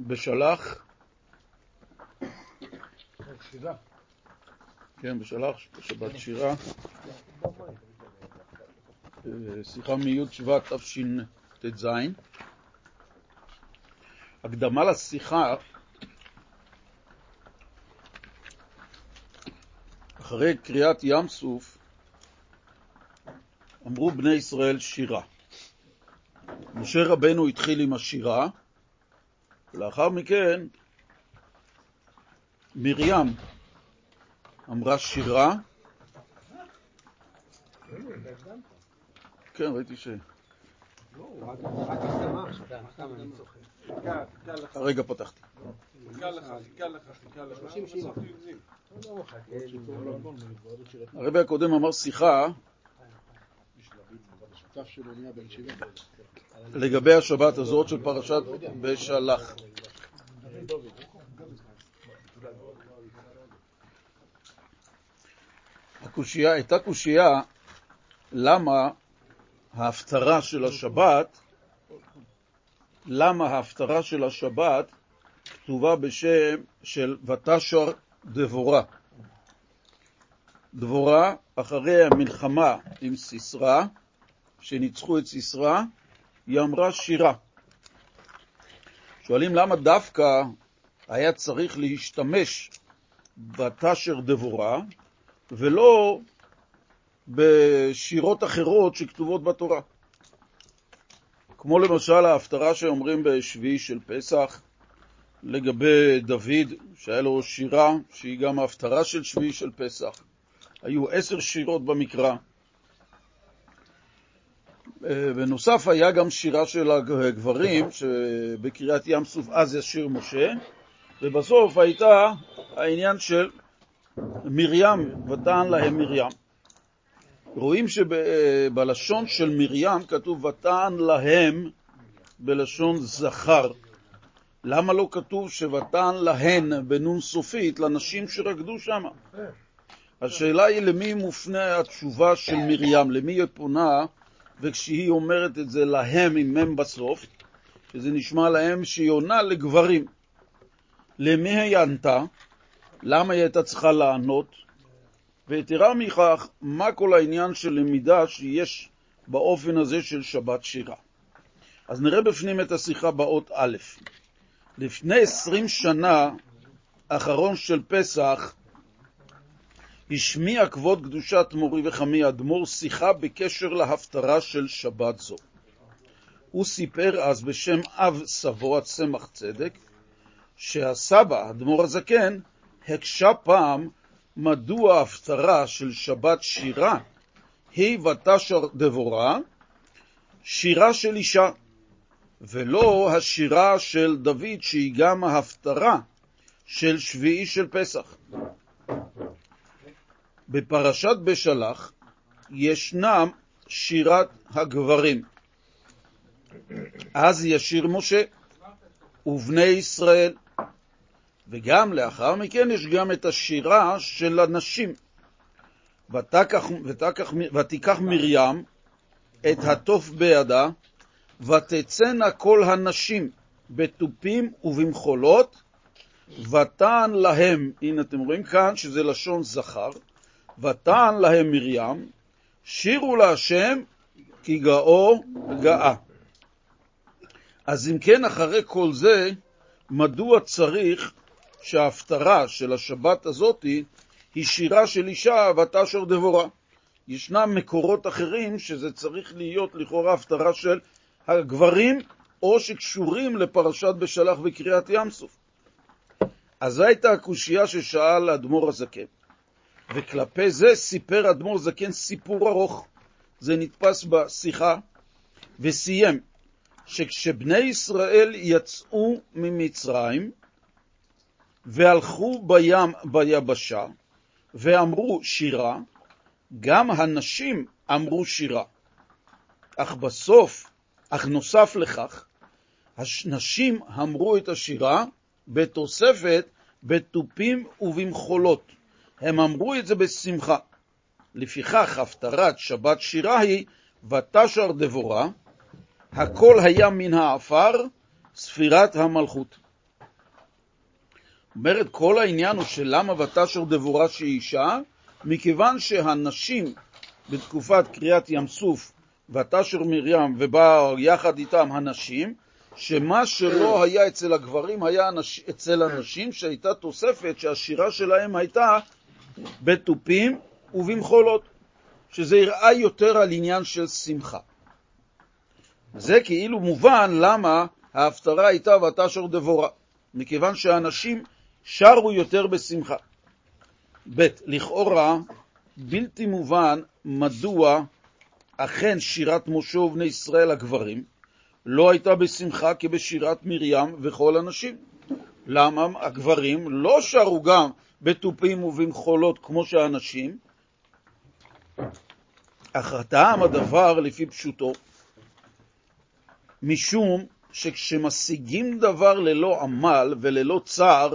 בשלח. כן, בשלח, בשבת שירה. שיחה מי' שבט תשט"ז. הקדמה לשיחה, אחרי קריאת ים סוף, אמרו בני ישראל שירה. משה רבנו התחיל עם השירה, ולאחר מכן מרים אמרה שירה. כן, ראיתי ש... הרגע פתחתי. הרבי הקודם אמר שיחה לגבי השבת הזאת של פרשת בשלח. הקושייה, הייתה קושייה למה ההפטרה של השבת, למה ההפטרה של השבת כתובה בשם של ותשר דבורה. דבורה, אחרי המלחמה עם סיסרא, שניצחו את סיסרא, היא אמרה שירה. שואלים למה דווקא היה צריך להשתמש בתשר דבורה ולא בשירות אחרות שכתובות בתורה. כמו למשל ההפטרה שאומרים בשביעי של פסח לגבי דוד, שהיה לו שירה שהיא גם ההפטרה של שביעי של פסח. היו עשר שירות במקרא. אה, בנוסף היה גם שירה של הגברים, שבקריאת ים סוף אז ישיר משה, ובסוף הייתה העניין של מרים, ותען להם מרים. רואים שבלשון של מרים כתוב ותען להם בלשון זכר. למה לא כתוב שוותען להן בנון סופית לנשים שרקדו שם? השאלה היא למי מופנה התשובה של מרים, למי היא פונה וכשהיא אומרת את זה להם עם מם בסוף, שזה נשמע להם שהיא עונה לגברים. למי היא ענתה? למה היא הייתה צריכה לענות? ויתרה מכך, מה כל העניין של למידה שיש באופן הזה של שבת שירה? אז נראה בפנים את השיחה באות א'. לפני עשרים שנה, אחרון של פסח, השמיע כבוד קדושת מורי וחמי אדמו"ר שיחה בקשר להפטרה של שבת זו. הוא סיפר אז בשם אב סבו הצמח צדק, שהסבא, אדמו"ר הזקן, הקשה פעם מדוע ההפטרה של שבת שירה היא ותשר דבורה, שירה של אישה, ולא השירה של דוד שהיא גם ההפטרה של שביעי של פסח. בפרשת בשלח ישנם שירת הגברים. אז ישיר משה ובני ישראל, וגם לאחר מכן יש גם את השירה של הנשים. ותקח, ותקח, ותיקח מרים את התוף בידה, ותצאנה כל הנשים בתופים ובמחולות, ותען להם, הנה אתם רואים כאן שזה לשון זכר, ותען להם מרים, שירו להשם כי גאו גאה. אז אם כן, אחרי כל זה, מדוע צריך שההפטרה של השבת הזאת היא שירה של אישה ותשר דבורה? ישנם מקורות אחרים שזה צריך להיות לכאורה הפטרה של הגברים, או שקשורים לפרשת בשלח וקריאת ים סוף. אז זו הייתה הקושייה ששאל האדמו"ר הזקן. וכלפי זה סיפר אדמו"ר זקן סיפור ארוך. זה נתפס בשיחה, וסיים שכשבני ישראל יצאו ממצרים והלכו בים, ביבשה ואמרו שירה, גם הנשים אמרו שירה. אך בסוף, אך נוסף לכך, הנשים אמרו את השירה בתוספת בתופים ובמחולות. הם אמרו את זה בשמחה. לפיכך הפטרת שבת שירה היא ותשר דבורה, הכל היה מן העפר, ספירת המלכות. אומרת, כל העניין הוא שלמה ותשר דבורה שהיא אישה, מכיוון שהנשים בתקופת קריאת ים סוף ותשר מרים ובא יחד איתם הנשים, שמה שלא היה אצל הגברים היה אצל הנשים, שהייתה תוספת שהשירה שלהם הייתה בתופים ובמחולות, שזה יראה יותר על עניין של שמחה. זה כאילו מובן למה ההפטרה הייתה ותשר דבורה, מכיוון שהאנשים שרו יותר בשמחה. ב. לכאורה בלתי מובן מדוע אכן שירת משה ובני ישראל הגברים לא הייתה בשמחה כבשירת מרים וכל הנשים. למה הגברים לא שרו גם בתופים ובמחולות כמו שהנשים? אך טעם הדבר לפי פשוטו, משום שכשמשיגים דבר ללא עמל וללא צער,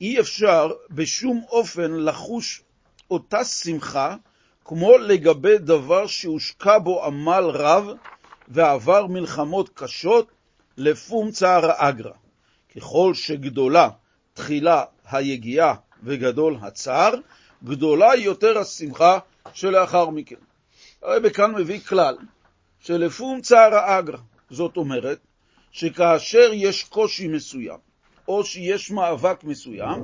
אי אפשר בשום אופן לחוש אותה שמחה כמו לגבי דבר שהושקע בו עמל רב ועבר מלחמות קשות לפום צער האגרא. ככל שגדולה תחילה היגיעה וגדול הצער, גדולה יותר השמחה שלאחר מכן. הרב כאן מביא כלל שלפום צער האגרא, זאת אומרת שכאשר יש קושי מסוים או שיש מאבק מסוים,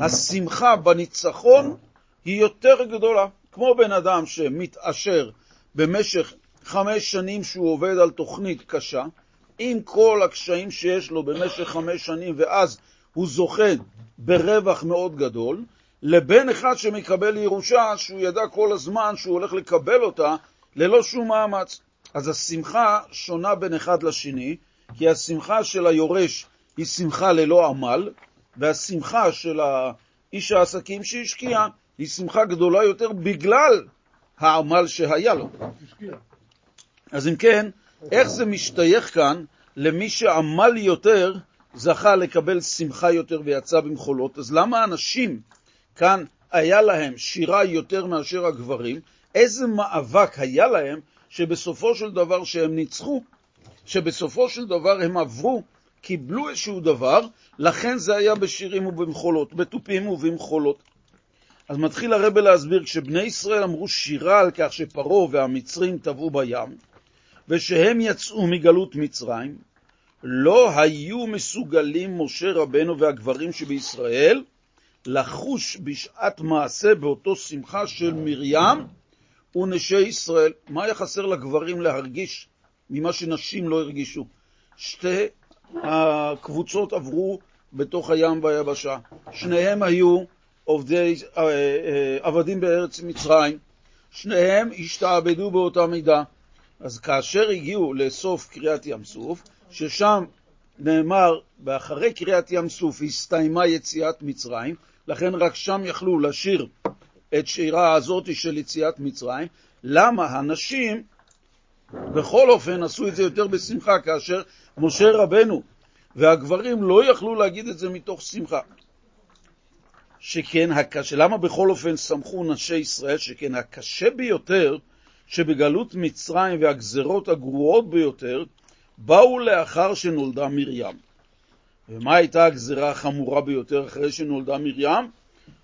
השמחה בניצחון היא יותר גדולה. כמו בן אדם שמתעשר במשך חמש שנים שהוא עובד על תוכנית קשה, עם כל הקשיים שיש לו במשך חמש שנים, ואז הוא זוכה ברווח מאוד גדול, לבין אחד שמקבל ירושה שהוא ידע כל הזמן שהוא הולך לקבל אותה ללא שום מאמץ. אז השמחה שונה בין אחד לשני, כי השמחה של היורש היא שמחה ללא עמל, והשמחה של איש העסקים שהשקיע היא שמחה גדולה יותר בגלל העמל שהיה לו. אז אם כן, איך זה משתייך כאן למי שעמל יותר זכה לקבל שמחה יותר ויצא במחולות? אז למה אנשים כאן היה להם שירה יותר מאשר הגברים? איזה מאבק היה להם שבסופו של דבר שהם ניצחו, שבסופו של דבר הם עברו, קיבלו איזשהו דבר, לכן זה היה בשירים ובמחולות, בתופים ובמחולות. אז מתחיל הרבה להסביר, כשבני ישראל אמרו שירה על כך שפרעה והמצרים טבעו בים, ושהם יצאו מגלות מצרים, לא היו מסוגלים משה רבנו והגברים שבישראל לחוש בשעת מעשה באותו שמחה של מרים ונשי ישראל. מה היה חסר לגברים להרגיש ממה שנשים לא הרגישו? שתי הקבוצות עברו בתוך הים והיבשה. שניהם היו עובדי, אה, אה, עבדים בארץ מצרים, שניהם השתעבדו באותה מידה. אז כאשר הגיעו לסוף קריאת ים סוף, ששם נאמר, באחרי קריאת ים סוף הסתיימה יציאת מצרים, לכן רק שם יכלו לשיר את שירה הזאת של יציאת מצרים. למה הנשים בכל אופן עשו את זה יותר בשמחה, כאשר משה רבנו והגברים לא יכלו להגיד את זה מתוך שמחה. שכן הקשה, למה בכל אופן שמחו נשי ישראל, שכן הקשה ביותר שבגלות מצרים והגזרות הגרועות ביותר באו לאחר שנולדה מרים. ומה הייתה הגזרה החמורה ביותר אחרי שנולדה מרים?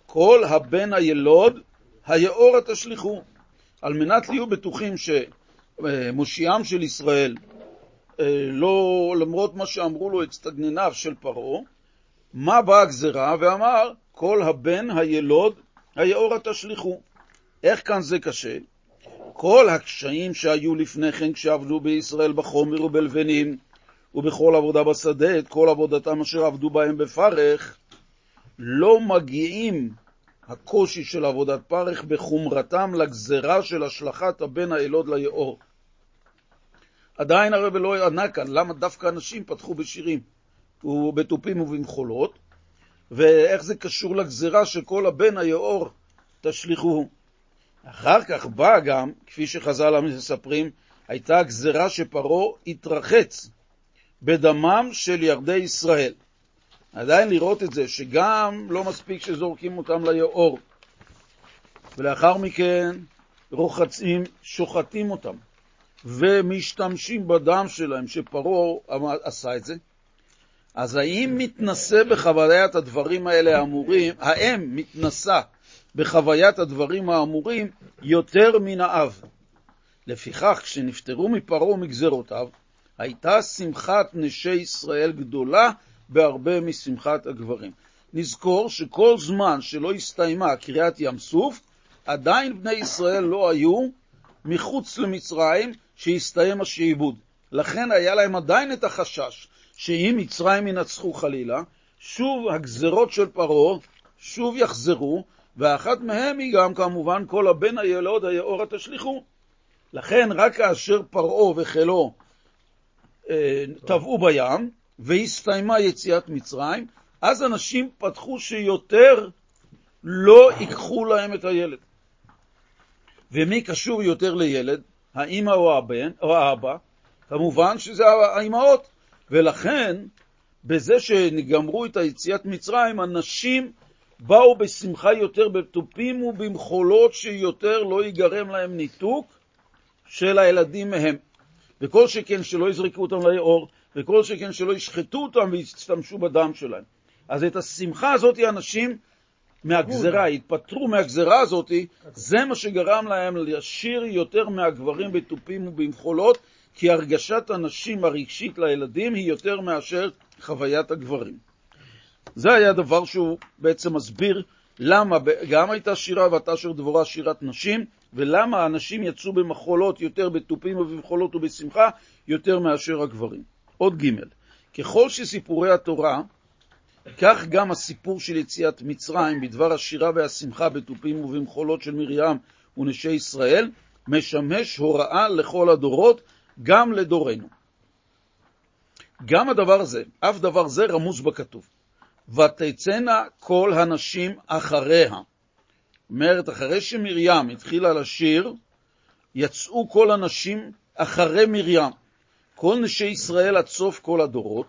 כל הבן הילוד, היאורה תשליכו. על מנת להיות בטוחים שמושיעם של ישראל, אה, לא, למרות מה שאמרו לו אצטגנניו של פרעה, מה באה הגזרה? ואמר, כל הבן הילוד היאורה תשליכו. איך כאן זה קשה? כל הקשיים שהיו לפני כן כשעבדו בישראל בחומר ובלבנים ובכל עבודה בשדה, את כל עבודתם אשר עבדו בהם בפרך, לא מגיעים הקושי של עבודת פרך בחומרתם לגזרה של השלכת הבן הילוד ליאור. עדיין הרב לא ענה כאן למה דווקא אנשים פתחו בשירים ובתופים ובמחולות, ואיך זה קשור לגזרה שכל הבן היאור תשליכוהו. אחר כך בא גם, כפי שחז"ל מספרים, הייתה גזרה שפרעה התרחץ בדמם של ירדי ישראל. עדיין לראות את זה, שגם לא מספיק שזורקים אותם ליאור, ולאחר מכן רוחצים, שוחטים אותם, ומשתמשים בדם שלהם, שפרעה עשה את זה, אז האם מתנשא בחוויית הדברים האלה האמורים, האם מתנשא בחוויית הדברים האמורים יותר מן האב. לפיכך, כשנפטרו מפרעה ומגזרותיו, הייתה שמחת נשי ישראל גדולה בהרבה משמחת הגברים. נזכור שכל זמן שלא הסתיימה קריאת ים סוף, עדיין בני ישראל לא היו מחוץ למצרים שהסתיים השעבוד. לכן היה להם עדיין את החשש שאם מצרים ינצחו חלילה, שוב הגזרות של פרעה שוב יחזרו, ואחת מהם היא גם כמובן כל הבן הילוד היאורה תשליכו. לכן רק כאשר פרעה וחילו אה, טבעו בים, והסתיימה יציאת מצרים, אז אנשים פתחו שיותר לא ייקחו להם את הילד. ומי קשור יותר לילד, האמא או הבן, או האבא? כמובן שזה האמהות. ולכן, בזה שנגמרו את היציאת מצרים, הנשים באו בשמחה יותר בתופים ובמחולות שיותר לא ייגרם להם ניתוק של הילדים מהם. וכל שכן שלא יזרקו אותם ליאור, וכל שכן שלא ישחטו אותם וישתמשו בדם שלהם. אז את השמחה הזאת אנשים מהגזרה, התפטרו מהגזרה הזאת, זה מה שגרם להם לשיר יותר מהגברים בתופים ובמחולות, כי הרגשת הנשים הרגשית לילדים היא יותר מאשר חוויית הגברים. זה היה דבר שהוא בעצם מסביר למה גם הייתה שירה ותשר דבורה שירת נשים, ולמה הנשים יצאו במחולות יותר בתופים ובמחולות ובשמחה יותר מאשר הגברים. עוד ג' ככל שסיפורי התורה, כך גם הסיפור של יציאת מצרים בדבר השירה והשמחה בתופים ובמחולות של מרים ונשי ישראל, משמש הוראה לכל הדורות, גם לדורנו. גם הדבר הזה, אף דבר זה רמוז בכתוב. ותצאנה כל הנשים אחריה. אומרת, אחרי שמרים התחילה לשיר, יצאו כל הנשים אחרי מרים. כל נשי ישראל עד סוף כל הדורות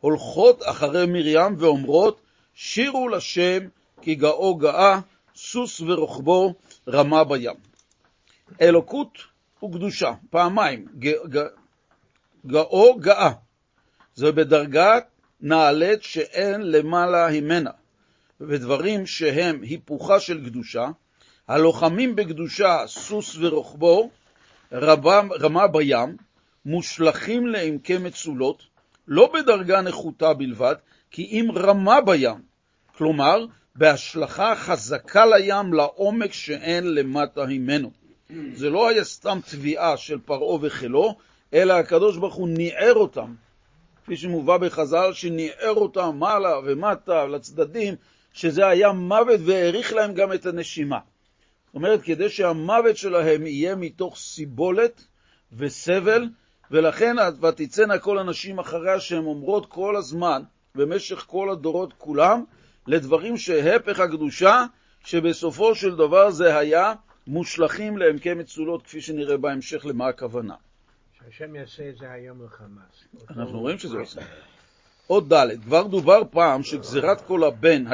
הולכות אחרי מרים ואומרות, שירו לשם כי גאו גאה, סוס ורוחבו רמה בים. אלוקות וקדושה, פעמיים, גאו גאה. זה בדרגת נעלית שאין למעלה הימנה, ודברים שהם היפוכה של קדושה, הלוחמים בקדושה סוס ורוחבו, רבה, רמה בים, מושלכים לעמקי מצולות, לא בדרגה נחותה בלבד, כי אם רמה בים, כלומר, בהשלכה חזקה לים לעומק שאין למטה הימנו. זה לא היה סתם תביעה של פרעה וחילו, אלא הקדוש ברוך הוא ניער אותם כפי שמובא בחז"ל, שניער אותם מעלה ומטה לצדדים, שזה היה מוות והאריך להם גם את הנשימה. זאת אומרת, כדי שהמוות שלהם יהיה מתוך סיבולת וסבל, ולכן ותצאנה כל הנשים אחריה שהן אומרות כל הזמן, במשך כל הדורות כולם, לדברים שהפך הקדושה, שבסופו של דבר זה היה מושלכים לעמקי מצולות, כפי שנראה בהמשך למה הכוונה. שהשם יעשה את זה היום לחמאס. אנחנו רואים שזה עושה. עוד ד', כבר דובר פעם שגזירת כל הבן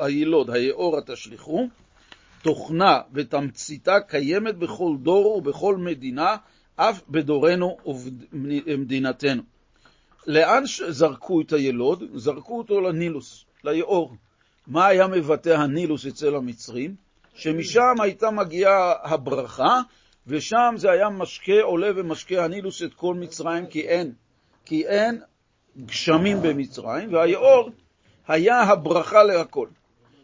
הילוד, היאור התשליכו, תוכנה ותמציתה קיימת בכל דור ובכל מדינה, אף בדורנו ובמדינתנו. לאן זרקו את הילוד? זרקו אותו לנילוס, ליאור. מה היה מבטא הנילוס אצל המצרים? שמשם הייתה מגיעה הברכה, ושם זה היה משקה עולה ומשקה הנילוס את כל מצרים, כי אין, כי אין גשמים במצרים, והיאור היה הברכה להכל.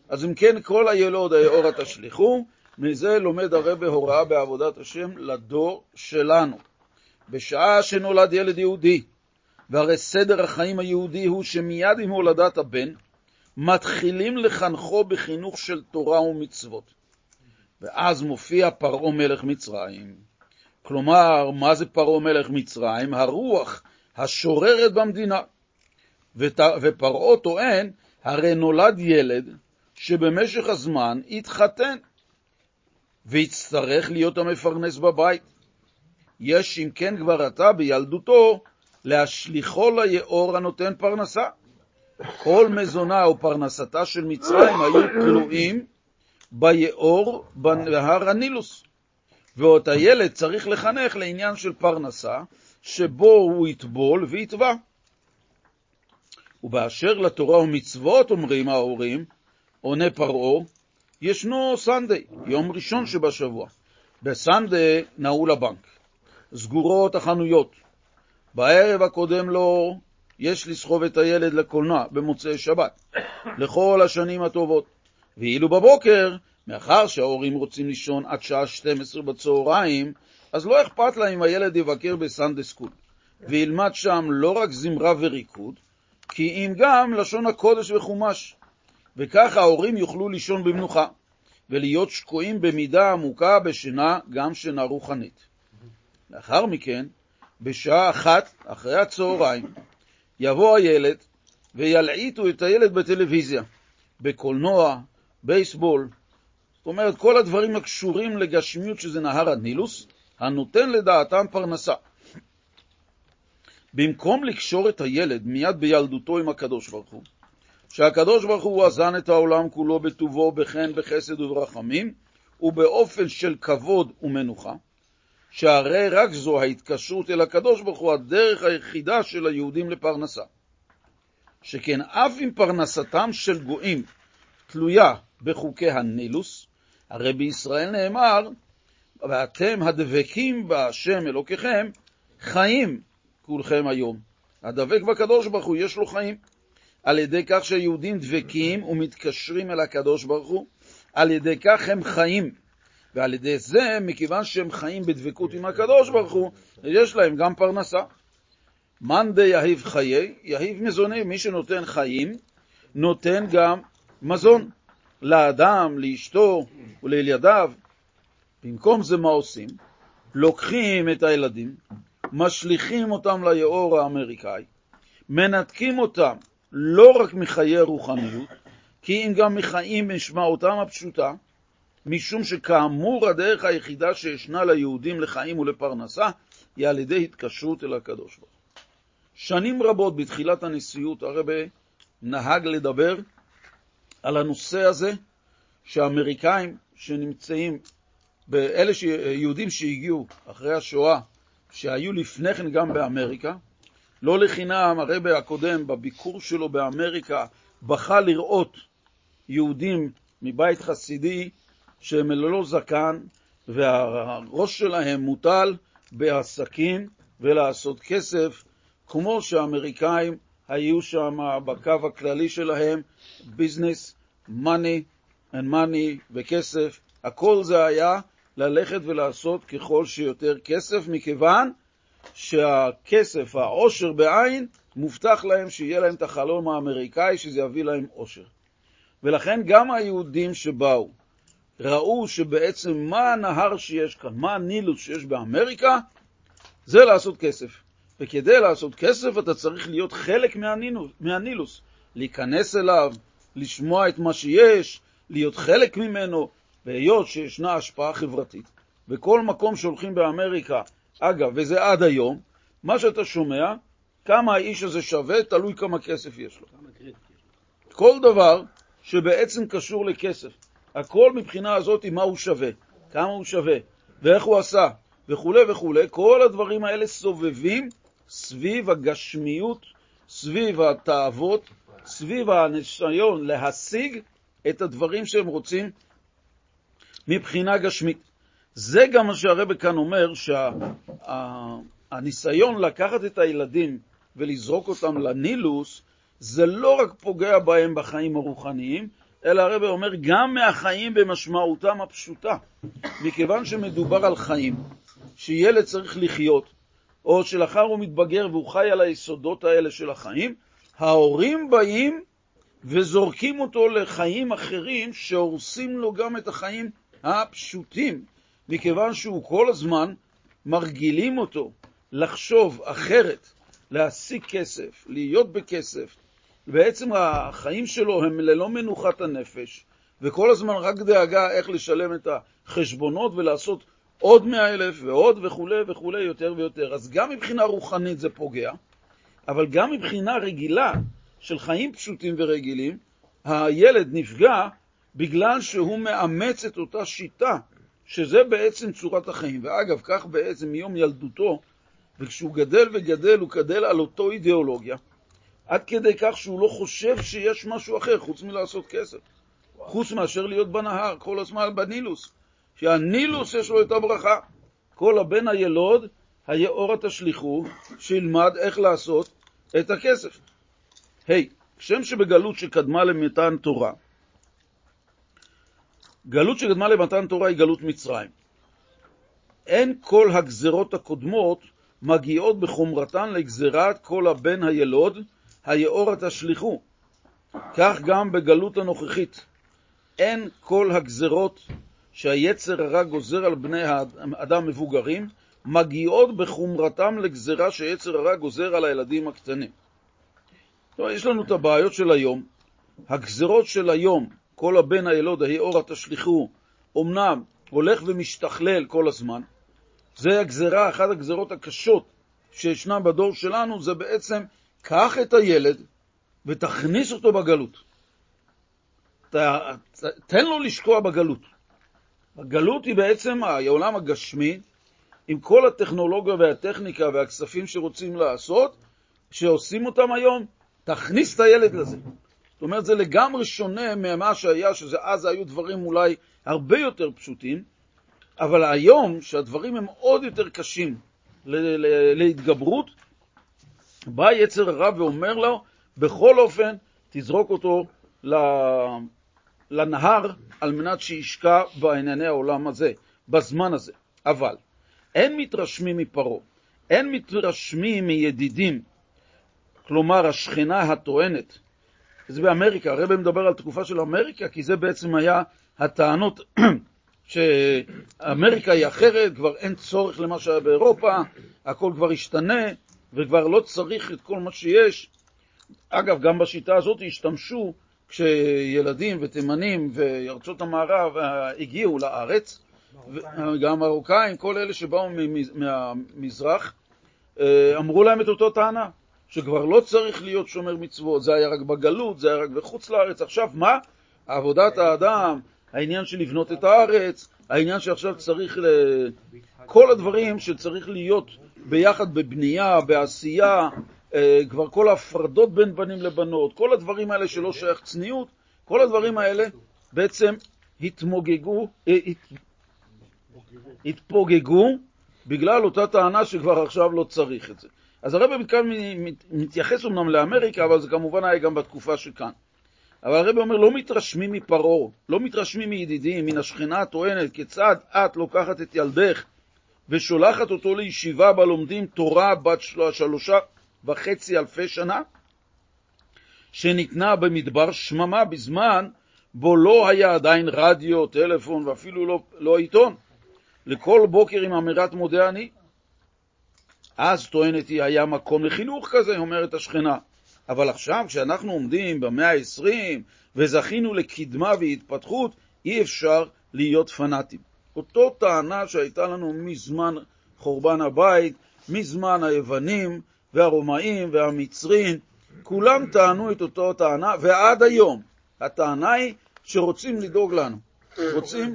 אז אם כן, כל הילוד היאור התשליכו, מזה לומד הרבה הוראה בעבודת השם לדור שלנו. בשעה שנולד ילד יהודי, והרי סדר החיים היהודי הוא שמיד עם הולדת הבן, מתחילים לחנכו בחינוך של תורה ומצוות. ואז מופיע פרעה מלך מצרים. כלומר, מה זה פרעה מלך מצרים? הרוח השוררת במדינה. ופרעה טוען, הרי נולד ילד שבמשך הזמן יתחתן ויצטרך להיות המפרנס בבית. יש אם כן כבר עתה בילדותו להשליכו ליאור הנותן פרנסה. כל מזונה ופרנסתה של מצרים היו תלויים ביאור בהר הנילוס. ועוד הילד צריך לחנך לעניין של פרנסה, שבו הוא יטבול ויטבע. ובאשר לתורה ומצוות אומרים ההורים, עונה פרעה, ישנו סנדיי, יום ראשון שבשבוע. בסנדיי נעול הבנק, סגורות החנויות. בערב הקודם לו יש לסחוב את הילד לקולנוע במוצאי שבת, לכל השנים הטובות. ואילו בבוקר, מאחר שההורים רוצים לישון עד שעה 12 בצהריים, אז לא אכפת להם אם הילד יבקר בסנדה סקול, וילמד שם לא רק זמרה וריקוד, כי אם גם לשון הקודש וחומש. וכך ההורים יוכלו לישון במנוחה, ולהיות שקועים במידה עמוקה בשינה, גם שינה רוחנית. לאחר מכן, בשעה אחת אחרי הצהריים, יבוא הילד וילעיטו את הילד בטלוויזיה, בקולנוע, בייסבול, זאת אומרת, כל הדברים הקשורים לגשמיות שזה נהר הנילוס, הנותן לדעתם פרנסה. במקום לקשור את הילד מיד בילדותו עם הקדוש ברוך הוא, שהקדוש ברוך הוא אזן את העולם כולו בטובו, בחן, בחסד וברחמים, ובאופן של כבוד ומנוחה, שהרי רק זו ההתקשרות אל הקדוש ברוך הוא הדרך היחידה של היהודים לפרנסה. שכן אף אם פרנסתם של גויים תלויה בחוקי הנילוס, הרי בישראל נאמר, ואתם הדבקים בהשם אלוקיכם, חיים כולכם היום. הדבק בקדוש ברוך הוא, יש לו חיים. על ידי כך שהיהודים דבקים ומתקשרים אל הקדוש ברוך הוא, על ידי כך הם חיים. ועל ידי זה, מכיוון שהם חיים בדבקות עם הקדוש ברוך הוא, יש להם גם פרנסה. מאן דיהיב חיי, יהיב מזוני, מי שנותן חיים, נותן גם מזון לאדם, לאשתו ולילדיו. במקום זה מה עושים? לוקחים את הילדים, משליכים אותם ליאור האמריקאי, מנתקים אותם לא רק מחיי רוחניות, כי אם גם מחיים משמעותם הפשוטה, משום שכאמור הדרך היחידה שישנה ליהודים לחיים ולפרנסה היא על ידי התקשרות אל הקדוש ברוך הוא. שנים רבות בתחילת הנשיאות הרבה נהג לדבר על הנושא הזה שהאמריקאים שנמצאים, אלה יהודים שהגיעו אחרי השואה, שהיו לפני כן גם באמריקה, לא לחינם הרבה הקודם בביקור שלו באמריקה בכה לראות יהודים מבית חסידי שהם ללא זקן והראש שלהם מוטל בעסקים ולעשות כסף, כמו שהאמריקאים היו שם בקו הכללי שלהם, ביזנס, money and money וכסף, הכל זה היה ללכת ולעשות ככל שיותר כסף, מכיוון שהכסף, העושר בעין, מובטח להם שיהיה להם את החלום האמריקאי, שזה יביא להם עושר. ולכן גם היהודים שבאו, ראו שבעצם מה הנהר שיש כאן, מה הנילוס שיש באמריקה, זה לעשות כסף. וכדי לעשות כסף אתה צריך להיות חלק מהנילוס, מהנילוס, להיכנס אליו, לשמוע את מה שיש, להיות חלק ממנו, והיות שישנה השפעה חברתית. וכל מקום שהולכים באמריקה, אגב, וזה עד היום, מה שאתה שומע, כמה האיש הזה שווה, תלוי כמה כסף יש לו. כל דבר שבעצם קשור לכסף, הכל מבחינה הזאת מה הוא שווה, כמה הוא שווה, ואיך הוא עשה, וכו' וכו', כל הדברים האלה סובבים סביב הגשמיות, סביב התאוות, סביב הניסיון להשיג את הדברים שהם רוצים מבחינה גשמית. זה גם מה שהרבא כאן אומר, שהניסיון שה, לקחת את הילדים ולזרוק אותם לנילוס, זה לא רק פוגע בהם בחיים הרוחניים, אלא הרב אומר גם מהחיים במשמעותם הפשוטה, מכיוון שמדובר על חיים, שילד צריך לחיות, או שלאחר הוא מתבגר והוא חי על היסודות האלה של החיים, ההורים באים וזורקים אותו לחיים אחרים שהורסים לו גם את החיים הפשוטים, מכיוון שהוא כל הזמן מרגילים אותו לחשוב אחרת, להשיג כסף, להיות בכסף. בעצם החיים שלו הם ללא מנוחת הנפש, וכל הזמן רק דאגה איך לשלם את החשבונות ולעשות עוד מאה אלף ועוד וכולי וכולי יותר ויותר. אז גם מבחינה רוחנית זה פוגע, אבל גם מבחינה רגילה של חיים פשוטים ורגילים, הילד נפגע בגלל שהוא מאמץ את אותה שיטה, שזה בעצם צורת החיים. ואגב, כך בעצם מיום ילדותו, וכשהוא גדל וגדל, הוא גדל על אותו אידיאולוגיה. עד כדי כך שהוא לא חושב שיש משהו אחר חוץ מלעשות כסף. חוץ מאשר להיות בנהר, כל הזמן בנילוס. שהנילוס יש לו את הברכה. כל הבן הילוד, היאורה תשליכו, שילמד איך לעשות את הכסף. היי, hey, כשם שבגלות שקדמה למתן תורה, גלות שקדמה למתן תורה היא גלות מצרים. אין כל הגזרות הקודמות מגיעות בחומרתן לגזירת כל הבן הילוד, היאורה תשליכו. כך גם בגלות הנוכחית. אין כל הגזרות שהיצר הרע גוזר על בני האדם מבוגרים, מגיעות בחומרתם לגזרה שיצר הרע גוזר על הילדים הקטנים. טוב, יש לנו את הבעיות של היום. הגזרות של היום, כל הבן הילוד, ההיא אורה תשליכו, אמנם הולך ומשתכלל כל הזמן. זה הגזרה, אחת הגזרות הקשות שישנה בדור שלנו, זה בעצם, קח את הילד ותכניס אותו בגלות. ת, תן לו לשקוע בגלות. הגלות היא בעצם העולם הגשמי, עם כל הטכנולוגיה והטכניקה והכספים שרוצים לעשות, שעושים אותם היום, תכניס את הילד לזה. זאת אומרת, זה לגמרי שונה ממה שהיה, שזה אז היו דברים אולי הרבה יותר פשוטים, אבל היום, שהדברים הם עוד יותר קשים להתגברות, בא יצר הרע ואומר לו, בכל אופן, תזרוק אותו לנהר על מנת שישקע בענייני העולם הזה, בזמן הזה. אבל אין מתרשמים מפרעה, אין מתרשמים מידידים, כלומר השכנה הטוענת, זה באמריקה, הרב מדבר על תקופה של אמריקה, כי זה בעצם היה הטענות שאמריקה היא אחרת, כבר אין צורך למה שהיה באירופה, הכל כבר השתנה, וכבר לא צריך את כל מה שיש. אגב, גם בשיטה הזאת השתמשו כשילדים ותימנים וארצות המערב הגיעו לארץ, גם מרוקאים, כל אלה שבאו מהמזרח, אה, אמרו להם את אותו טענה, שכבר לא צריך להיות שומר מצוות, זה היה רק בגלות, זה היה רק בחוץ לארץ. עכשיו מה? עבודת האדם, העניין של לבנות את הארץ, העניין שעכשיו צריך, ל... כל הדברים שצריך להיות ביחד בבנייה, בעשייה, אה, כבר כל ההפרדות בין בנים לבנות, כל הדברים האלה שלא שייך צניעות, כל הדברים האלה בעצם התמוגגו, אה, התפוגגו בגלל אותה טענה שכבר עכשיו לא צריך את זה. אז הרב כאן מתייחס אמנם לאמריקה, אבל זה כמובן היה גם בתקופה שכאן. אבל הרב אומר, לא מתרשמים מפרעה, לא מתרשמים מידידים, מן השכנה הטוענת, כיצד את לוקחת את ילדך ושולחת אותו לישיבה בה לומדים תורה בת שלושה וחצי אלפי שנה, שניתנה במדבר שממה בזמן בו לא היה עדיין רדיו, טלפון ואפילו לא, לא עיתון. לכל בוקר עם אמירת מודה אני. אז טוענת היא, היה מקום לחינוך כזה, אומרת השכנה. אבל עכשיו, כשאנחנו עומדים במאה ה-20 וזכינו לקדמה והתפתחות, אי אפשר להיות פנאטים. אותו טענה שהייתה לנו מזמן חורבן הבית, מזמן היוונים והרומאים והמצרים, כולם טענו את אותו טענה, ועד היום הטענה היא שרוצים לדאוג לנו. רוצים...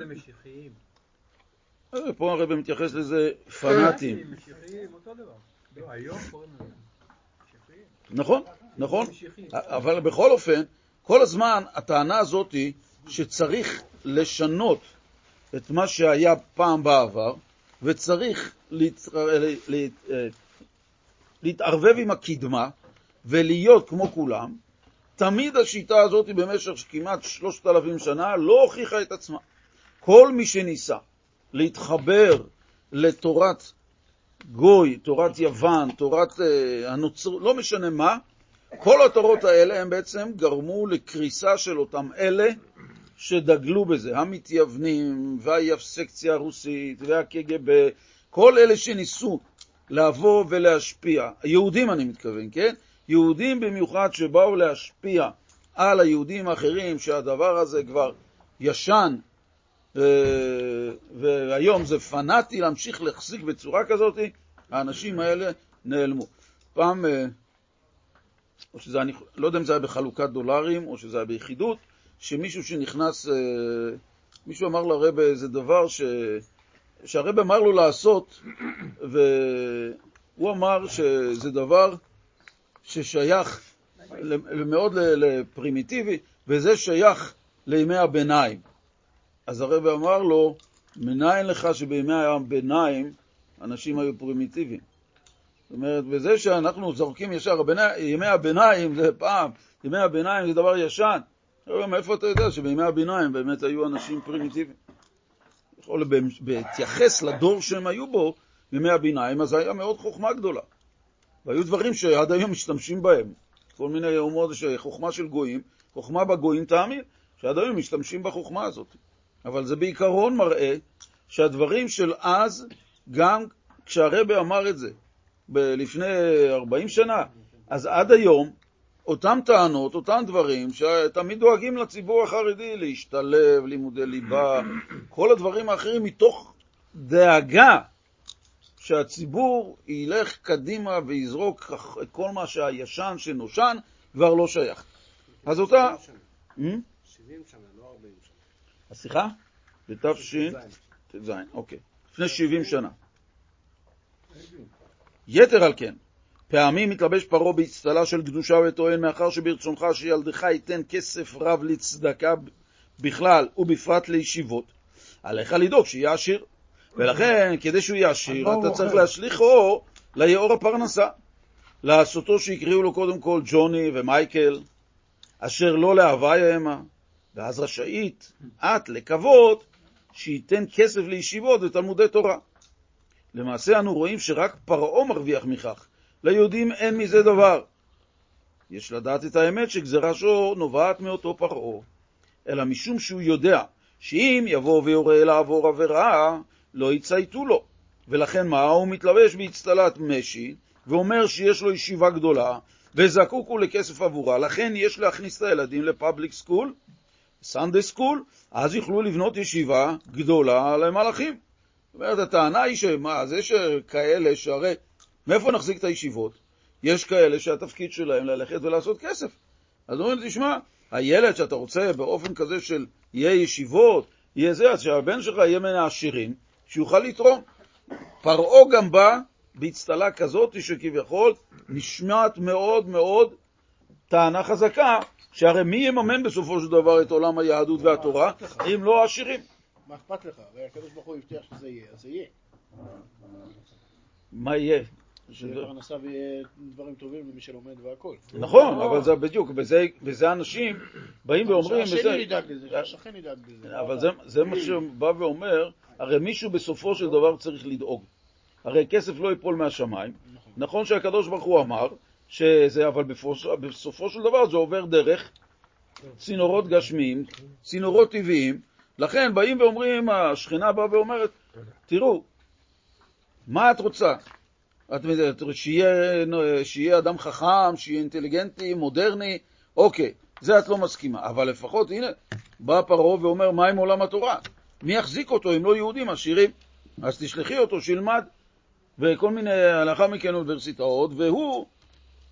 אה, פה הרב מתייחס לזה פנאטים. לא, נכון, נכון, אבל בכל אופן, כל הזמן הטענה הזאת היא שצריך לשנות את מה שהיה פעם בעבר, וצריך להת... אה, להתערבב עם הקדמה ולהיות כמו כולם. תמיד השיטה הזאת במשך כמעט שלושת אלפים שנה לא הוכיחה את עצמה. כל מי שניסה להתחבר לתורת גוי, תורת יוון, תורת uh, הנוצר, לא משנה מה, כל התורות האלה הם בעצם גרמו לקריסה של אותם אלה שדגלו בזה, המתייוונים והיפסקציה הרוסית והקג"ב, כל אלה שניסו לבוא ולהשפיע, יהודים אני מתכוון, כן? יהודים במיוחד שבאו להשפיע על היהודים האחרים, שהדבר הזה כבר ישן והיום זה פנאטי להמשיך להחזיק בצורה כזאת, האנשים האלה נעלמו. פעם, אה, או שזה, אני לא יודע אם זה היה בחלוקת דולרים או שזה היה ביחידות, שמישהו שנכנס, אה, מישהו אמר לרבה איזה דבר ש... שהרבה אמר לו לעשות, והוא אמר שזה דבר ששייך מאוד לפרימיטיבי, וזה שייך לימי הביניים. אז הרב אמר לו, מניין לך שבימי הביניים אנשים היו פרימיטיביים. זאת אומרת, וזה שאנחנו זורקים ישר, ימי הביניים זה פעם, ימי הביניים זה דבר ישן. מאיפה אתה יודע שבימי הביניים באמת היו אנשים פרימיטיביים? יכול בהתייחס לדור שהם היו בו, בימי הביניים, אז היה מאוד חוכמה גדולה. והיו דברים שעד היום משתמשים בהם. כל מיני אומות שחוכמה של גויים, חוכמה בגויים תאמין, שעד היום משתמשים בחוכמה הזאת. אבל זה בעיקרון מראה שהדברים של אז, גם כשהרבה אמר את זה לפני 40 שנה, אז עד היום, אותם טענות, אותם דברים, שתמיד דואגים לציבור החרדי להשתלב, לימודי ליבה, כל הדברים האחרים מתוך דאגה שהציבור ילך קדימה ויזרוק את כל מה שהישן שנושן כבר לא שייך. אז אותה... 70 שנה, לא 40 שנה. הסליחה? בתש"טז, אוקיי. לפני 70 שנה. יתר על כן, פעמים מתלבש פרעה באצטלה של קדושה וטוען, מאחר שברצונך שילדך ייתן כסף רב לצדקה בכלל ובפרט לישיבות, עליך לדאוג שיהיה עשיר. ולכן, כדי שהוא יהיה עשיר, אתה צריך להשליכו ליאור הפרנסה. לעשותו שיקראו לו קודם כל ג'וני ומייקל, אשר לא להוויה המה, ואז רשאית את לקוות שייתן כסף לישיבות ותלמודי תורה. למעשה אנו רואים שרק פרעה מרוויח מכך, ליהודים אין מזה דבר. יש לדעת את האמת שגזרה זו נובעת מאותו פרעה, אלא משום שהוא יודע שאם יבוא ויורה לעבור עבירה, לא יצייתו לו. ולכן מה? הוא מתלבש באצטלת משי, ואומר שיש לו ישיבה גדולה, וזקוק הוא לכסף עבורה, לכן יש להכניס את הילדים ל public school, Sunday school, אז יוכלו לבנות ישיבה גדולה למלאכים. זאת אומרת, הטענה היא שמה, זה שכאלה שהרי, מאיפה נחזיק את הישיבות? יש כאלה שהתפקיד שלהם ללכת ולעשות כסף. אז אומרים, תשמע, הילד שאתה רוצה באופן כזה של יהיה ישיבות, יהיה זה, אז שהבן שלך יהיה מן העשירים, שיוכל לתרום. פרעה גם בא באצטלה כזאת שכביכול נשמעת מאוד מאוד טענה חזקה, שהרי מי יממן בסופו של דבר את עולם היהדות והתורה, אם לא העשירים? מה אכפת לך? הרי הקדוש ברוך הוא הבטיח שזה יהיה, אז זה יהיה. מה יהיה? שיהיה פרנסה ויהיה דברים טובים למי שלומד והכל. נכון, אבל זה בדיוק, וזה אנשים באים ואומרים... שהשני ידאג לזה, שהשכן ידאג לזה. אבל זה מה שבא ואומר, הרי מישהו בסופו של דבר צריך לדאוג. הרי כסף לא ייפול מהשמיים. נכון שהקדוש ברוך הוא אמר שזה, אבל בסופו של דבר זה עובר דרך צינורות גשמיים, צינורות טבעיים. לכן באים ואומרים, השכינה באה ואומרת, תראו, מה את רוצה? שיהיה, שיהיה אדם חכם, שיהיה אינטליגנטי, מודרני, אוקיי, זה את לא מסכימה. אבל לפחות, הנה, בא פרעה ואומר, מה עם עולם התורה? מי יחזיק אותו אם לא יהודים עשירים? אז תשלחי אותו, שילמד, וכל מיני, לאחר מכן אוניברסיטאות, והוא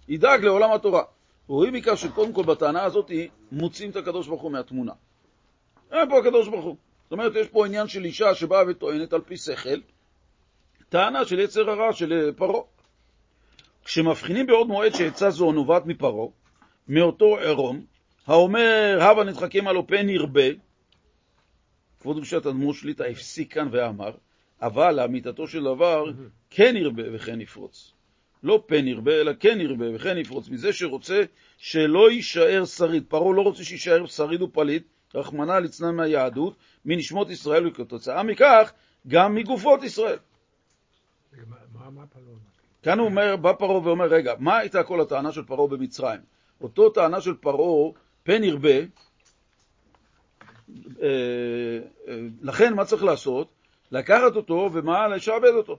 ידאג לעולם התורה. רואים מכך שקודם כל בטענה הזאת מוצאים את הקדוש ברוך הוא מהתמונה. אין פה הקדוש ברוך הוא. זאת אומרת, יש פה עניין של אישה שבאה וטוענת על פי שכל, טענה של יצר הרע של פרעה. כשמבחינים בעוד מועד שעצה זו נובעת מפרעה, מאותו עירום, האומר, הבה נדחקים עלו פן ירבה, כבוד קדושת אדמו שליטה הפסיק כאן ואמר, אבל לאמיתתו של דבר כן ירבה וכן יפרוץ. לא פן ירבה, אלא כן ירבה וכן יפרוץ, מזה שרוצה שלא יישאר שריד. פרעה לא רוצה שיישאר שריד ופליט, רחמנא ליצנן מהיהדות, מנשמות ישראל, וכתוצאה מכך, גם מגופות ישראל. כאן הוא אומר, בא פרעה ואומר, רגע, מה הייתה כל הטענה של פרעה במצרים? אותו טענה של פרעה, פן ירבה, אה, אה, לכן מה צריך לעשות? לקחת אותו ומה? לשעבד אותו.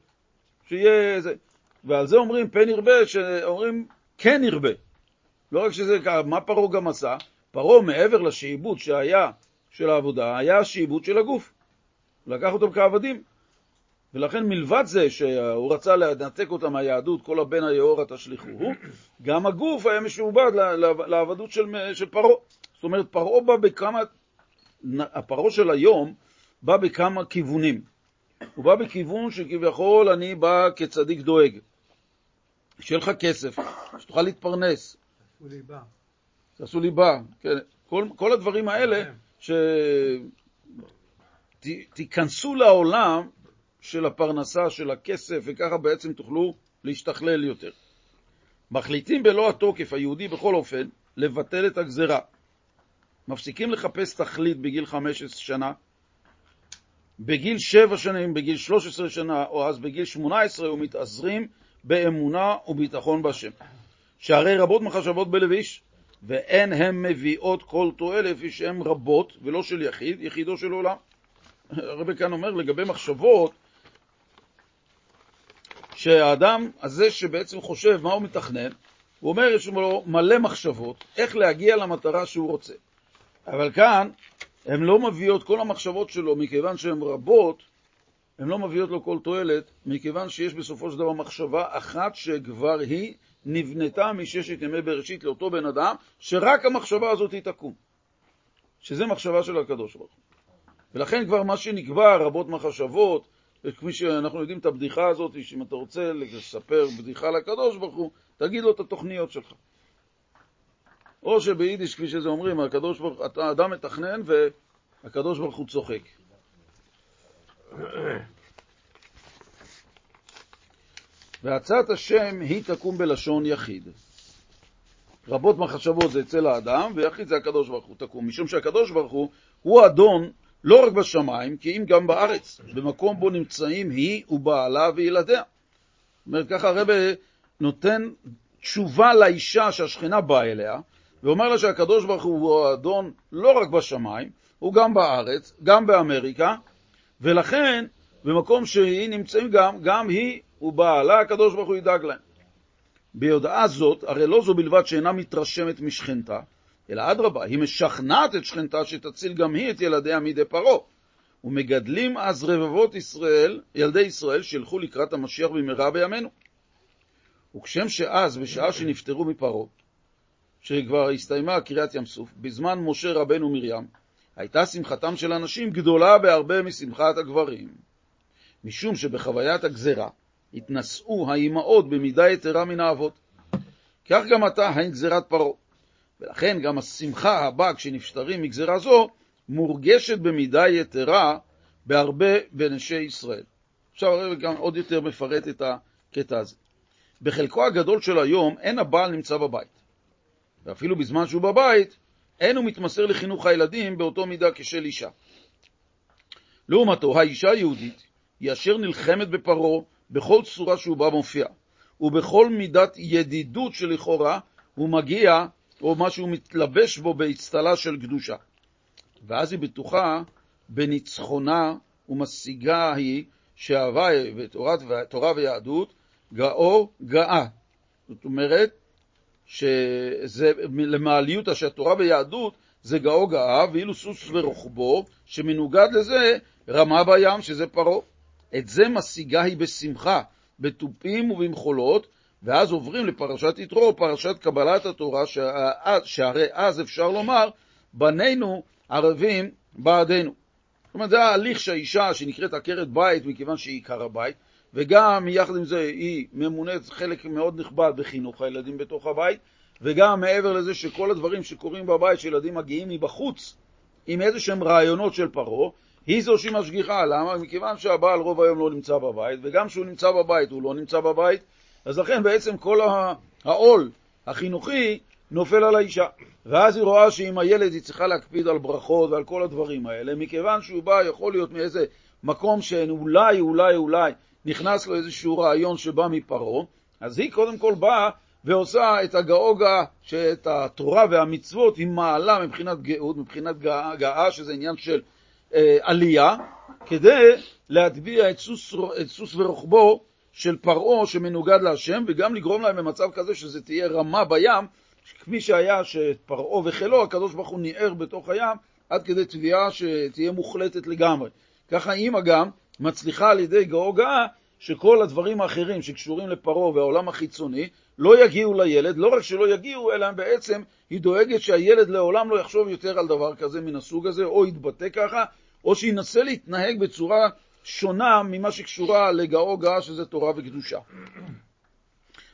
שיהיה זה. ועל זה אומרים פן ירבה, שאומרים כן ירבה. לא רק שזה ככה, מה פרעה גם עשה? פרעה מעבר לשעבוד שהיה של העבודה, היה השעבוד של הגוף. לקח אותם כעבדים. ולכן מלבד זה שהוא רצה לנתק אותם מהיהדות, כל הבן היאורה תשליכוהו, גם הגוף היה משועבד לעבדות של, של פרעה. זאת אומרת, פרעה בא בכמה, הפרעה של היום בא בכמה כיוונים. הוא בא בכיוון שכביכול אני בא כצדיק דואג. שיהיה לך כסף, שתוכל להתפרנס. הוא ליבה. תעשו ליבה, כן. כל, כל הדברים האלה, שתיכנסו לעולם של הפרנסה, של הכסף, וככה בעצם תוכלו להשתכלל יותר. מחליטים בלא התוקף, היהודי בכל אופן, לבטל את הגזרה. מפסיקים לחפש תכלית בגיל 15 שנה, בגיל 7 שנים, בגיל 13 שנה, או אז בגיל 18, ומתעזרים באמונה וביטחון בהשם. שהרי רבות מחשבות בלב איש, ואין הן מביאות כל תועלת, לפי שהן רבות, ולא של יחיד, יחידו של עולם. הרבי כאן אומר לגבי מחשבות, שהאדם הזה שבעצם חושב מה הוא מתכנן, הוא אומר, יש לו מלא מחשבות, איך להגיע למטרה שהוא רוצה. אבל כאן, הן לא מביאות, כל המחשבות שלו, מכיוון שהן רבות, הן לא מביאות לו כל תועלת, מכיוון שיש בסופו של דבר מחשבה אחת שכבר היא נבנתה מששת ימי בראשית לאותו בן אדם, שרק המחשבה הזאת היא תקום. שזה מחשבה של הקדוש ברוך הוא. ולכן כבר מה שנקבע, רבות מחשבות, כפי שאנחנו יודעים את הבדיחה הזאת, שאם אתה רוצה לספר בדיחה לקדוש ברוך הוא, תגיד לו את התוכניות שלך. או שביידיש, כפי שזה אומרים, הקדוש ברוך הוא, אתה אדם מתכנן והקדוש ברוך הוא צוחק. והצעת השם היא תקום בלשון יחיד. רבות מחשבות זה אצל האדם, ויחיד זה הקדוש ברוך הוא תקום, משום שהקדוש ברוך הוא הוא אדון לא רק בשמיים, כי אם גם בארץ, במקום בו נמצאים היא ובעלה וילדיה. זאת אומרת, ככה הרב נותן תשובה לאישה שהשכינה באה אליה, ואומר לה שהקדוש ברוך הוא האדון לא רק בשמיים, הוא גם בארץ, גם באמריקה, ולכן במקום שהיא נמצאים גם, גם היא ובעלה הקדוש ברוך הוא ידאג להם. ביודעה זאת, הרי לא זו בלבד שאינה מתרשמת משכנתה, אלא אדרבה, היא משכנעת את שכנתה שתציל גם היא את ילדיה מידי פרעה. ומגדלים אז רבבות ישראל, ילדי ישראל, שילכו לקראת המשיח במהרה בימינו. וכשם שאז, בשעה שנפטרו מפרעה, שכבר הסתיימה קריאת ים סוף, בזמן משה רבנו מרים, הייתה שמחתם של הנשים גדולה בהרבה משמחת הגברים. משום שבחוויית הגזרה התנשאו האימהות במידה יתרה מן האבות. כך גם עתה הן גזירת פרעה. ולכן גם השמחה הבאה כשנפטרים מגזירה זו מורגשת במידה יתרה בהרבה בנשי ישראל. עכשיו הרב גם עוד יותר מפרט את הקטע הזה. בחלקו הגדול של היום אין הבעל נמצא בבית. ואפילו בזמן שהוא בבית, אין הוא מתמסר לחינוך הילדים באותו מידה כשל אישה. לעומתו, האישה היהודית היא אשר נלחמת בפרעה בכל צורה שהוא בה מופיע, ובכל מידת ידידות שלכאורה הוא מגיע, או מה שהוא מתלבש בו באצטלה של קדושה. ואז היא בטוחה בניצחונה ומשיגה היא שאהבה ותורה ויהדות גאו גאה. זאת אומרת, שזה למעליותא שהתורה ויהדות זה גאו גאה, ואילו סוס ורוחבו, שמנוגד לזה רמה בים, שזה פרעה. את זה משיגה היא בשמחה, בתופים ובמחולות, ואז עוברים לפרשת יתרו, פרשת קבלת התורה, שהרי אז אפשר לומר, בנינו ערבים בעדינו. זאת אומרת, זה ההליך שהאישה שנקראת עקרת בית, מכיוון שהיא עיקר הבית, וגם יחד עם זה היא ממונית חלק מאוד נכבד בחינוך הילדים בתוך הבית, וגם מעבר לזה שכל הדברים שקורים בבית, שילדים מגיעים מבחוץ עם איזה שהם רעיונות של פרעה, היא זו שהיא משגיחה. למה? מכיוון שהבעל רוב היום לא נמצא בבית, וגם כשהוא נמצא בבית הוא לא נמצא בבית, אז לכן בעצם כל העול החינוכי נופל על האישה. ואז היא רואה שעם הילד היא צריכה להקפיד על ברכות ועל כל הדברים האלה, מכיוון שהוא בא, יכול להיות מאיזה מקום שאולי, אולי, אולי נכנס לו איזשהו רעיון שבא מפרעה, אז היא קודם כל באה ועושה את הגאוגה, שאת התורה והמצוות היא מעלה מבחינת גאות, מבחינת גאה, שזה עניין של אה, עלייה, כדי להטביע את סוס, את סוס ורוחבו של פרעה שמנוגד להשם, וגם לגרום להם במצב כזה שזה תהיה רמה בים, כפי שהיה שפרעה וחילו, הקדוש ברוך הוא ניער בתוך הים, עד כדי תביעה שתהיה מוחלטת לגמרי. ככה אימא גם מצליחה על ידי גאו גאה שכל הדברים האחרים שקשורים לפרעה והעולם החיצוני לא יגיעו לילד, לא רק שלא יגיעו, אלא בעצם היא דואגת שהילד לעולם לא יחשוב יותר על דבר כזה מן הסוג הזה, או יתבטא ככה, או שינסה להתנהג בצורה שונה ממה שקשורה לגאו גאה, שזה תורה וקדושה.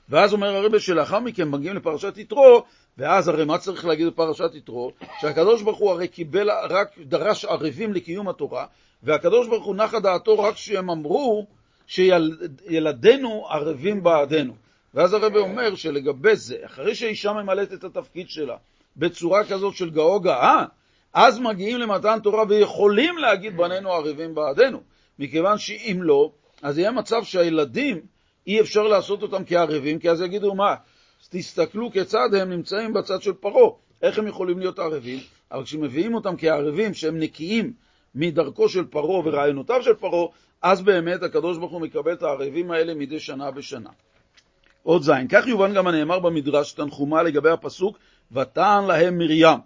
ואז אומר הרבה שלאחר מכן מגיעים לפרשת יתרו, ואז הרי מה צריך להגיד בפרשת יתרו? שהקדוש ברוך הוא הרי קיבל, רק דרש ערבים לקיום התורה, והקדוש ברוך הוא נחה דעתו רק שהם אמרו שילדינו ערבים בעדנו. ואז הרב אומר שלגבי זה, אחרי שאישה ממלאת את התפקיד שלה בצורה כזאת של גאו גאה, אז מגיעים למתן תורה ויכולים להגיד בנינו ערבים בעדנו. מכיוון שאם לא, אז יהיה מצב שהילדים, אי אפשר לעשות אותם כערבים, כי אז יגידו מה, תסתכלו כיצד הם נמצאים בצד של פרעה, איך הם יכולים להיות ערבים? אבל כשמביאים אותם כערבים שהם נקיים מדרכו של פרעה ורעיונותיו של פרעה, אז באמת הקדוש ברוך הוא מקבל את הערבים האלה מדי שנה בשנה. עוד זין, כך יובן גם הנאמר במדרש תנחומה לגבי הפסוק ותען להם מרים.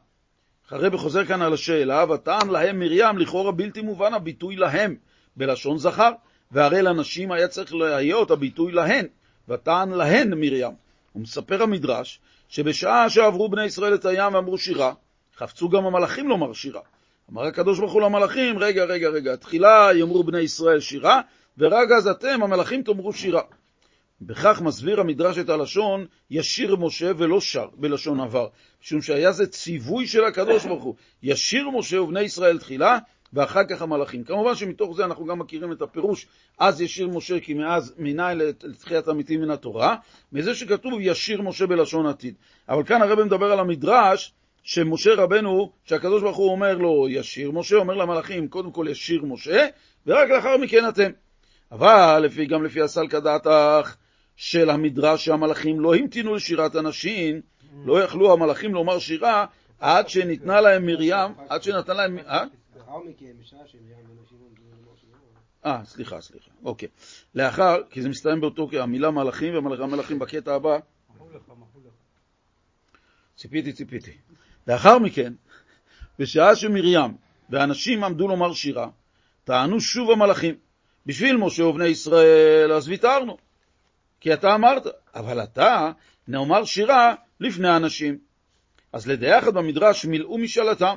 הרבי חוזר כאן על השאלה, ותען להם מרים, לכאורה בלתי מובן הביטוי להם בלשון זכר, והרי לנשים היה צריך להיות הביטוי להן, ותען להן מרים. ומספר המדרש שבשעה שעברו בני ישראל את הים ואמרו שירה, חפצו גם המלאכים לומר שירה. אמר הקדוש ברוך הוא למלאכים, רגע, רגע, רגע, תחילה יאמרו בני ישראל שירה, ורק אז אתם, המלאכים, תאמרו שירה. בכך מסביר המדרש את הלשון, ישיר משה ולא שר, בלשון עבר, משום שהיה זה ציווי של הקדוש ברוך הוא, ישיר משה ובני ישראל תחילה, ואחר כך המלאכים. כמובן שמתוך זה אנחנו גם מכירים את הפירוש, אז ישיר משה כי מאז מיני לתחיית המתים מן התורה, מזה שכתוב ישיר משה בלשון עתיד. אבל כאן הרב מדבר על המדרש, שמשה רבנו, שהקדוש ברוך הוא אומר לו ישיר משה, אומר למלאכים, קודם כל ישיר משה, ורק לאחר מכן אתם. אבל לפי, גם לפי הסלקא דעתך של המדרש שהמלאכים לא המתינו לשירת הנשים, לא יכלו המלאכים לומר שירה עד שניתנה להם מרים, עד שנתנה להם... אה? אה, סליחה, סליחה, אוקיי. לאחר, כי זה מסתיים באותו, המילה מלאכים והמלאכים בקטע הבא. ציפיתי, ציפיתי. לאחר מכן, בשעה שמרים ואנשים עמדו לומר שירה, טענו שוב המלאכים, בשביל משה ובני ישראל, אז ויתרנו. כי אתה אמרת, אבל אתה נאמר שירה לפני האנשים. אז לדעה אחת במדרש מילאו משאלתם,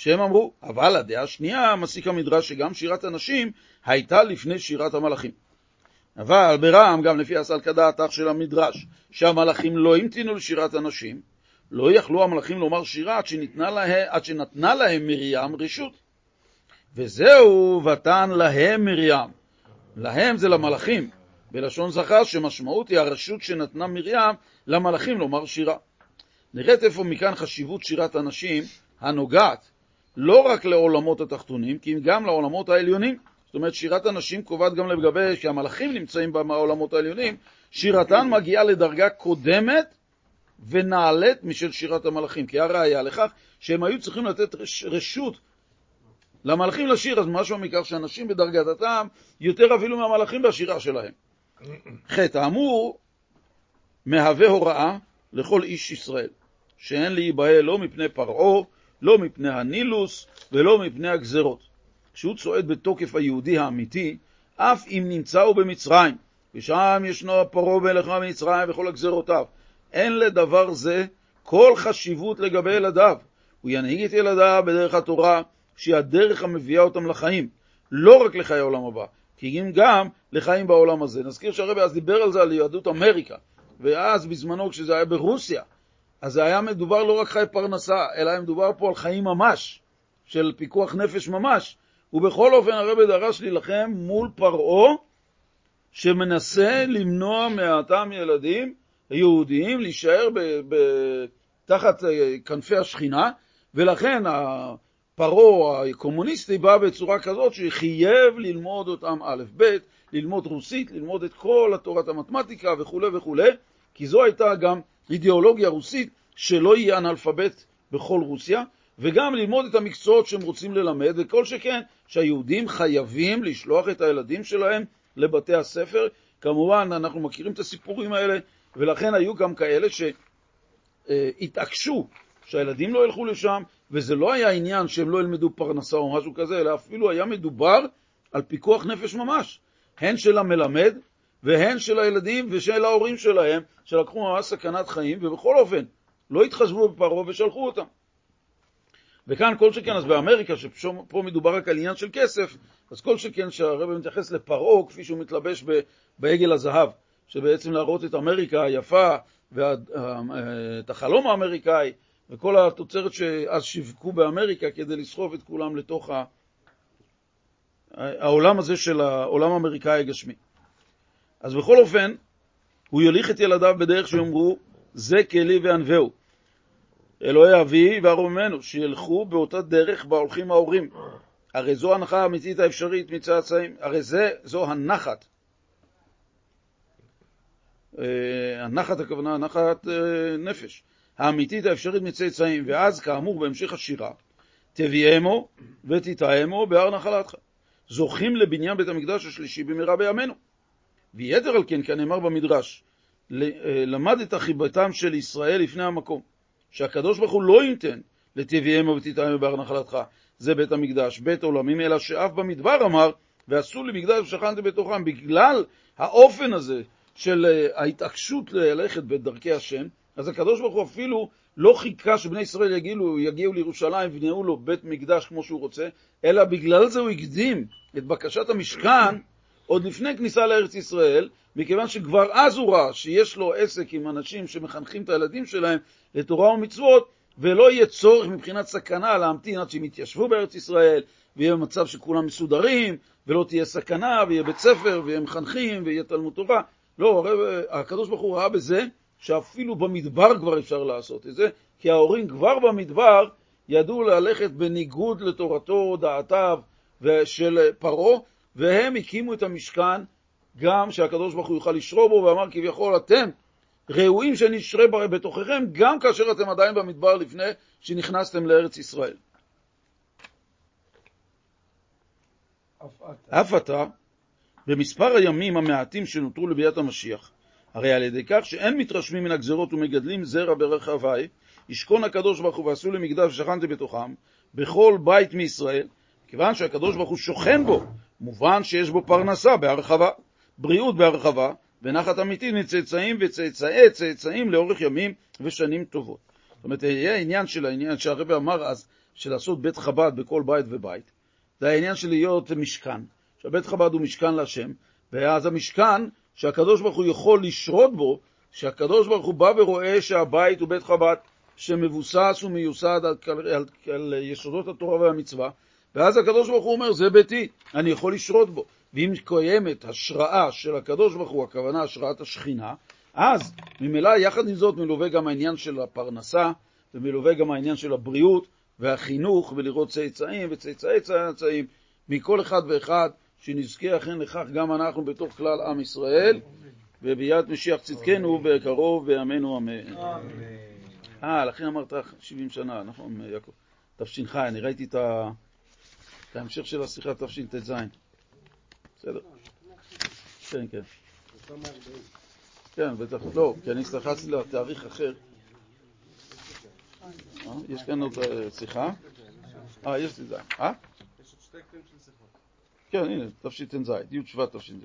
שהם אמרו, אבל הדעה השנייה מסיק המדרש שגם שירת הנשים הייתה לפני שירת המלאכים. אבל ברעם, גם לפי הסלקא דעתך של המדרש, שהמלאכים לא המתינו לשירת הנשים, לא יכלו המלאכים לומר שירה עד, לה, עד שנתנה להם מרים רשות. וזהו ותן להם מרים. להם זה למלאכים, בלשון זכר, שמשמעות היא הרשות שנתנה מרים למלאכים לומר שירה. נראית איפה מכאן חשיבות שירת הנשים הנוגעת לא רק לעולמות התחתונים, כי גם לעולמות העליונים. זאת אומרת, שירת הנשים קובעת גם לגבי, שהמלאכים נמצאים בעולמות העליונים, שירתן מגיעה לדרגה קודמת ונעלית משל שירת המלאכים, כי הראיה לכך שהם היו צריכים לתת רשות למלאכים לשיר, אז משהו מכך שאנשים בדרגת הטעם יותר אפילו מהמלאכים בשירה שלהם. חטא האמור מהווה הוראה לכל איש ישראל, שאין להיבהל לא מפני פרעה, לא מפני הנילוס ולא מפני הגזרות. כשהוא צועד בתוקף היהודי האמיתי, אף אם נמצאו במצרים, ושם ישנו פרעה מלך מצרים וכל הגזרותיו, אין לדבר זה כל חשיבות לגבי ילדיו. הוא ינהיג את ילדיו בדרך התורה, שהיא הדרך המביאה אותם לחיים, לא רק לחיי העולם הבא, כי אם גם לחיים בעולם הזה. נזכיר שהרבי אז דיבר על זה, על יהדות אמריקה, ואז בזמנו כשזה היה ברוסיה, אז זה היה מדובר לא רק חיי פרנסה, אלא היה מדובר פה על חיים ממש, של פיקוח נפש ממש. ובכל אופן הרבי דרש להילחם מול פרעה, שמנסה למנוע מאותם ילדים יהודיים להישאר ב- ב- תחת אה, כנפי השכינה, ולכן פרעה הקומוניסטי בא בצורה כזאת שחייב ללמוד אותם א', ב', ללמוד רוסית, ללמוד את כל התורת המתמטיקה וכו' וכו', כי זו הייתה גם אידיאולוגיה רוסית שלא יהיה אנאלפבית בכל רוסיה, וגם ללמוד את המקצועות שהם רוצים ללמד, וכל שכן שהיהודים חייבים לשלוח את הילדים שלהם לבתי הספר. כמובן, אנחנו מכירים את הסיפורים האלה, ולכן היו גם כאלה שהתעקשו שהילדים לא ילכו לשם, וזה לא היה עניין שהם לא ילמדו פרנסה או משהו כזה, אלא אפילו היה מדובר על פיקוח נפש ממש, הן של המלמד והן של הילדים ושל ההורים שלהם, שלקחו ממש סכנת חיים, ובכל אופן לא התחשבו בפרעה ושלחו אותם. וכאן כל שכן, אז באמריקה, שפה מדובר רק על עניין של כסף, אז כל שכן שהרבא מתייחס לפרעה כפי שהוא מתלבש בעגל הזהב, שבעצם להראות את אמריקה היפה ואת החלום האמריקאי וכל התוצרת שאז שיווקו באמריקה כדי לסחוב את כולם לתוך העולם הזה של העולם האמריקאי הגשמי. אז בכל אופן, הוא יוליך את ילדיו בדרך שיאמרו, זה כלי וענווהו. אלוהי אבי וארומנו, שילכו באותה דרך בה הולכים ההורים. הרי זו ההנחה האמיתית האפשרית מצאצאים, הרי זה, זו הנחת. אה, הנחת הכוונה, הנחת אה, נפש. האמיתית האפשרית מצאצאים, ואז כאמור בהמשך השירה, תביאמו ותטעמו בהר נחלתך. זוכים לבניין בית המקדש השלישי במהרה בימינו. ויתר על כן, כנאמר במדרש, אה, למד את חיבתם של ישראל לפני המקום, שהקדוש ברוך הוא לא ייתן לתביאמו ותטעמו בהר נחלתך, זה בית המקדש, בית עולמים, אלא שאף במדבר אמר, ועשו לי מקדש ושכנתי בתוכם, בגלל האופן הזה של אה, ההתעקשות ללכת בדרכי השם, אז הקדוש ברוך הוא אפילו לא חיכה שבני ישראל יגיעו, יגיעו לירושלים ובנאו לו בית מקדש כמו שהוא רוצה, אלא בגלל זה הוא הקדים את בקשת המשכן עוד לפני כניסה לארץ ישראל, מכיוון שכבר אז הוא ראה שיש לו עסק עם אנשים שמחנכים את הילדים שלהם לתורה ומצוות, ולא יהיה צורך מבחינת סכנה להמתין עד שהם יתיישבו בארץ ישראל, ויהיה מצב שכולם מסודרים, ולא תהיה סכנה, ויהיה בית ספר, ויהיה מחנכים, ויהיה תלמוד תורה. לא, הקדוש ברוך הוא ראה בזה שאפילו במדבר כבר אפשר לעשות את זה, כי ההורים כבר במדבר ידעו ללכת בניגוד לתורתו, דעתיו של פרעה, והם הקימו את המשכן גם שהקדוש ברוך הוא יוכל לשרו בו, ואמר כביכול אתם ראויים שנשרה בתוככם גם כאשר אתם עדיין במדבר לפני שנכנסתם לארץ ישראל. אף אתה, במספר הימים המעטים שנותרו לביאת המשיח, הרי על ידי כך שאין מתרשמים מן הגזרות ומגדלים זרע ברחבי, ישכון הקדוש ברוך הוא ועשו למקדש ושכנתי בתוכם, בכל בית מישראל, כיוון שהקדוש ברוך הוא שוכן בו, מובן שיש בו פרנסה בהרחבה, בריאות בהרחבה, ונחת אמיתית מצאצאים וצאצאי צאצאים לאורך ימים ושנים טובות. זאת אומרת, יהיה העניין של העניין שהרבא אמר אז, של לעשות בית חב"ד בכל בית ובית, זה העניין של להיות משכן, שהבית חב"ד הוא משכן להשם, ואז המשכן שהקדוש ברוך הוא יכול לשרות בו, שהקדוש ברוך הוא בא ורואה שהבית הוא בית חב"ד שמבוסס ומיוסד על, על, על, על יסודות התורה והמצווה, ואז הקדוש ברוך הוא אומר, זה ביתי, אני יכול לשרות בו. ואם קיימת השראה של הקדוש ברוך הוא, הכוונה השראת השכינה, אז ממילא יחד עם זאת מלווה גם העניין של הפרנסה, ומלווה גם העניין של הבריאות והחינוך, ולראות צאצאים וצאצאי צאצאים מכל אחד ואחד, שנזכה אכן לכך גם אנחנו בתוך כלל עם ישראל, וביד משיח צדקנו בקרוב בימינו אמן. אה, לכן אמרת 70 שנה, נכון, יעקב? תש"ח, אני ראיתי את ההמשך של השיחה תשט"ז. בסדר. כן, כן. כן, בטח, לא, כי אני הסתכלתי לתאריך אחר. אה, יש כאן עוד אה, שיחה? אה, יש לי זה. אה? יש עוד שתי קטעים של שיחות. כן, הנה, תשט"ז, י' שבט תשט"ז.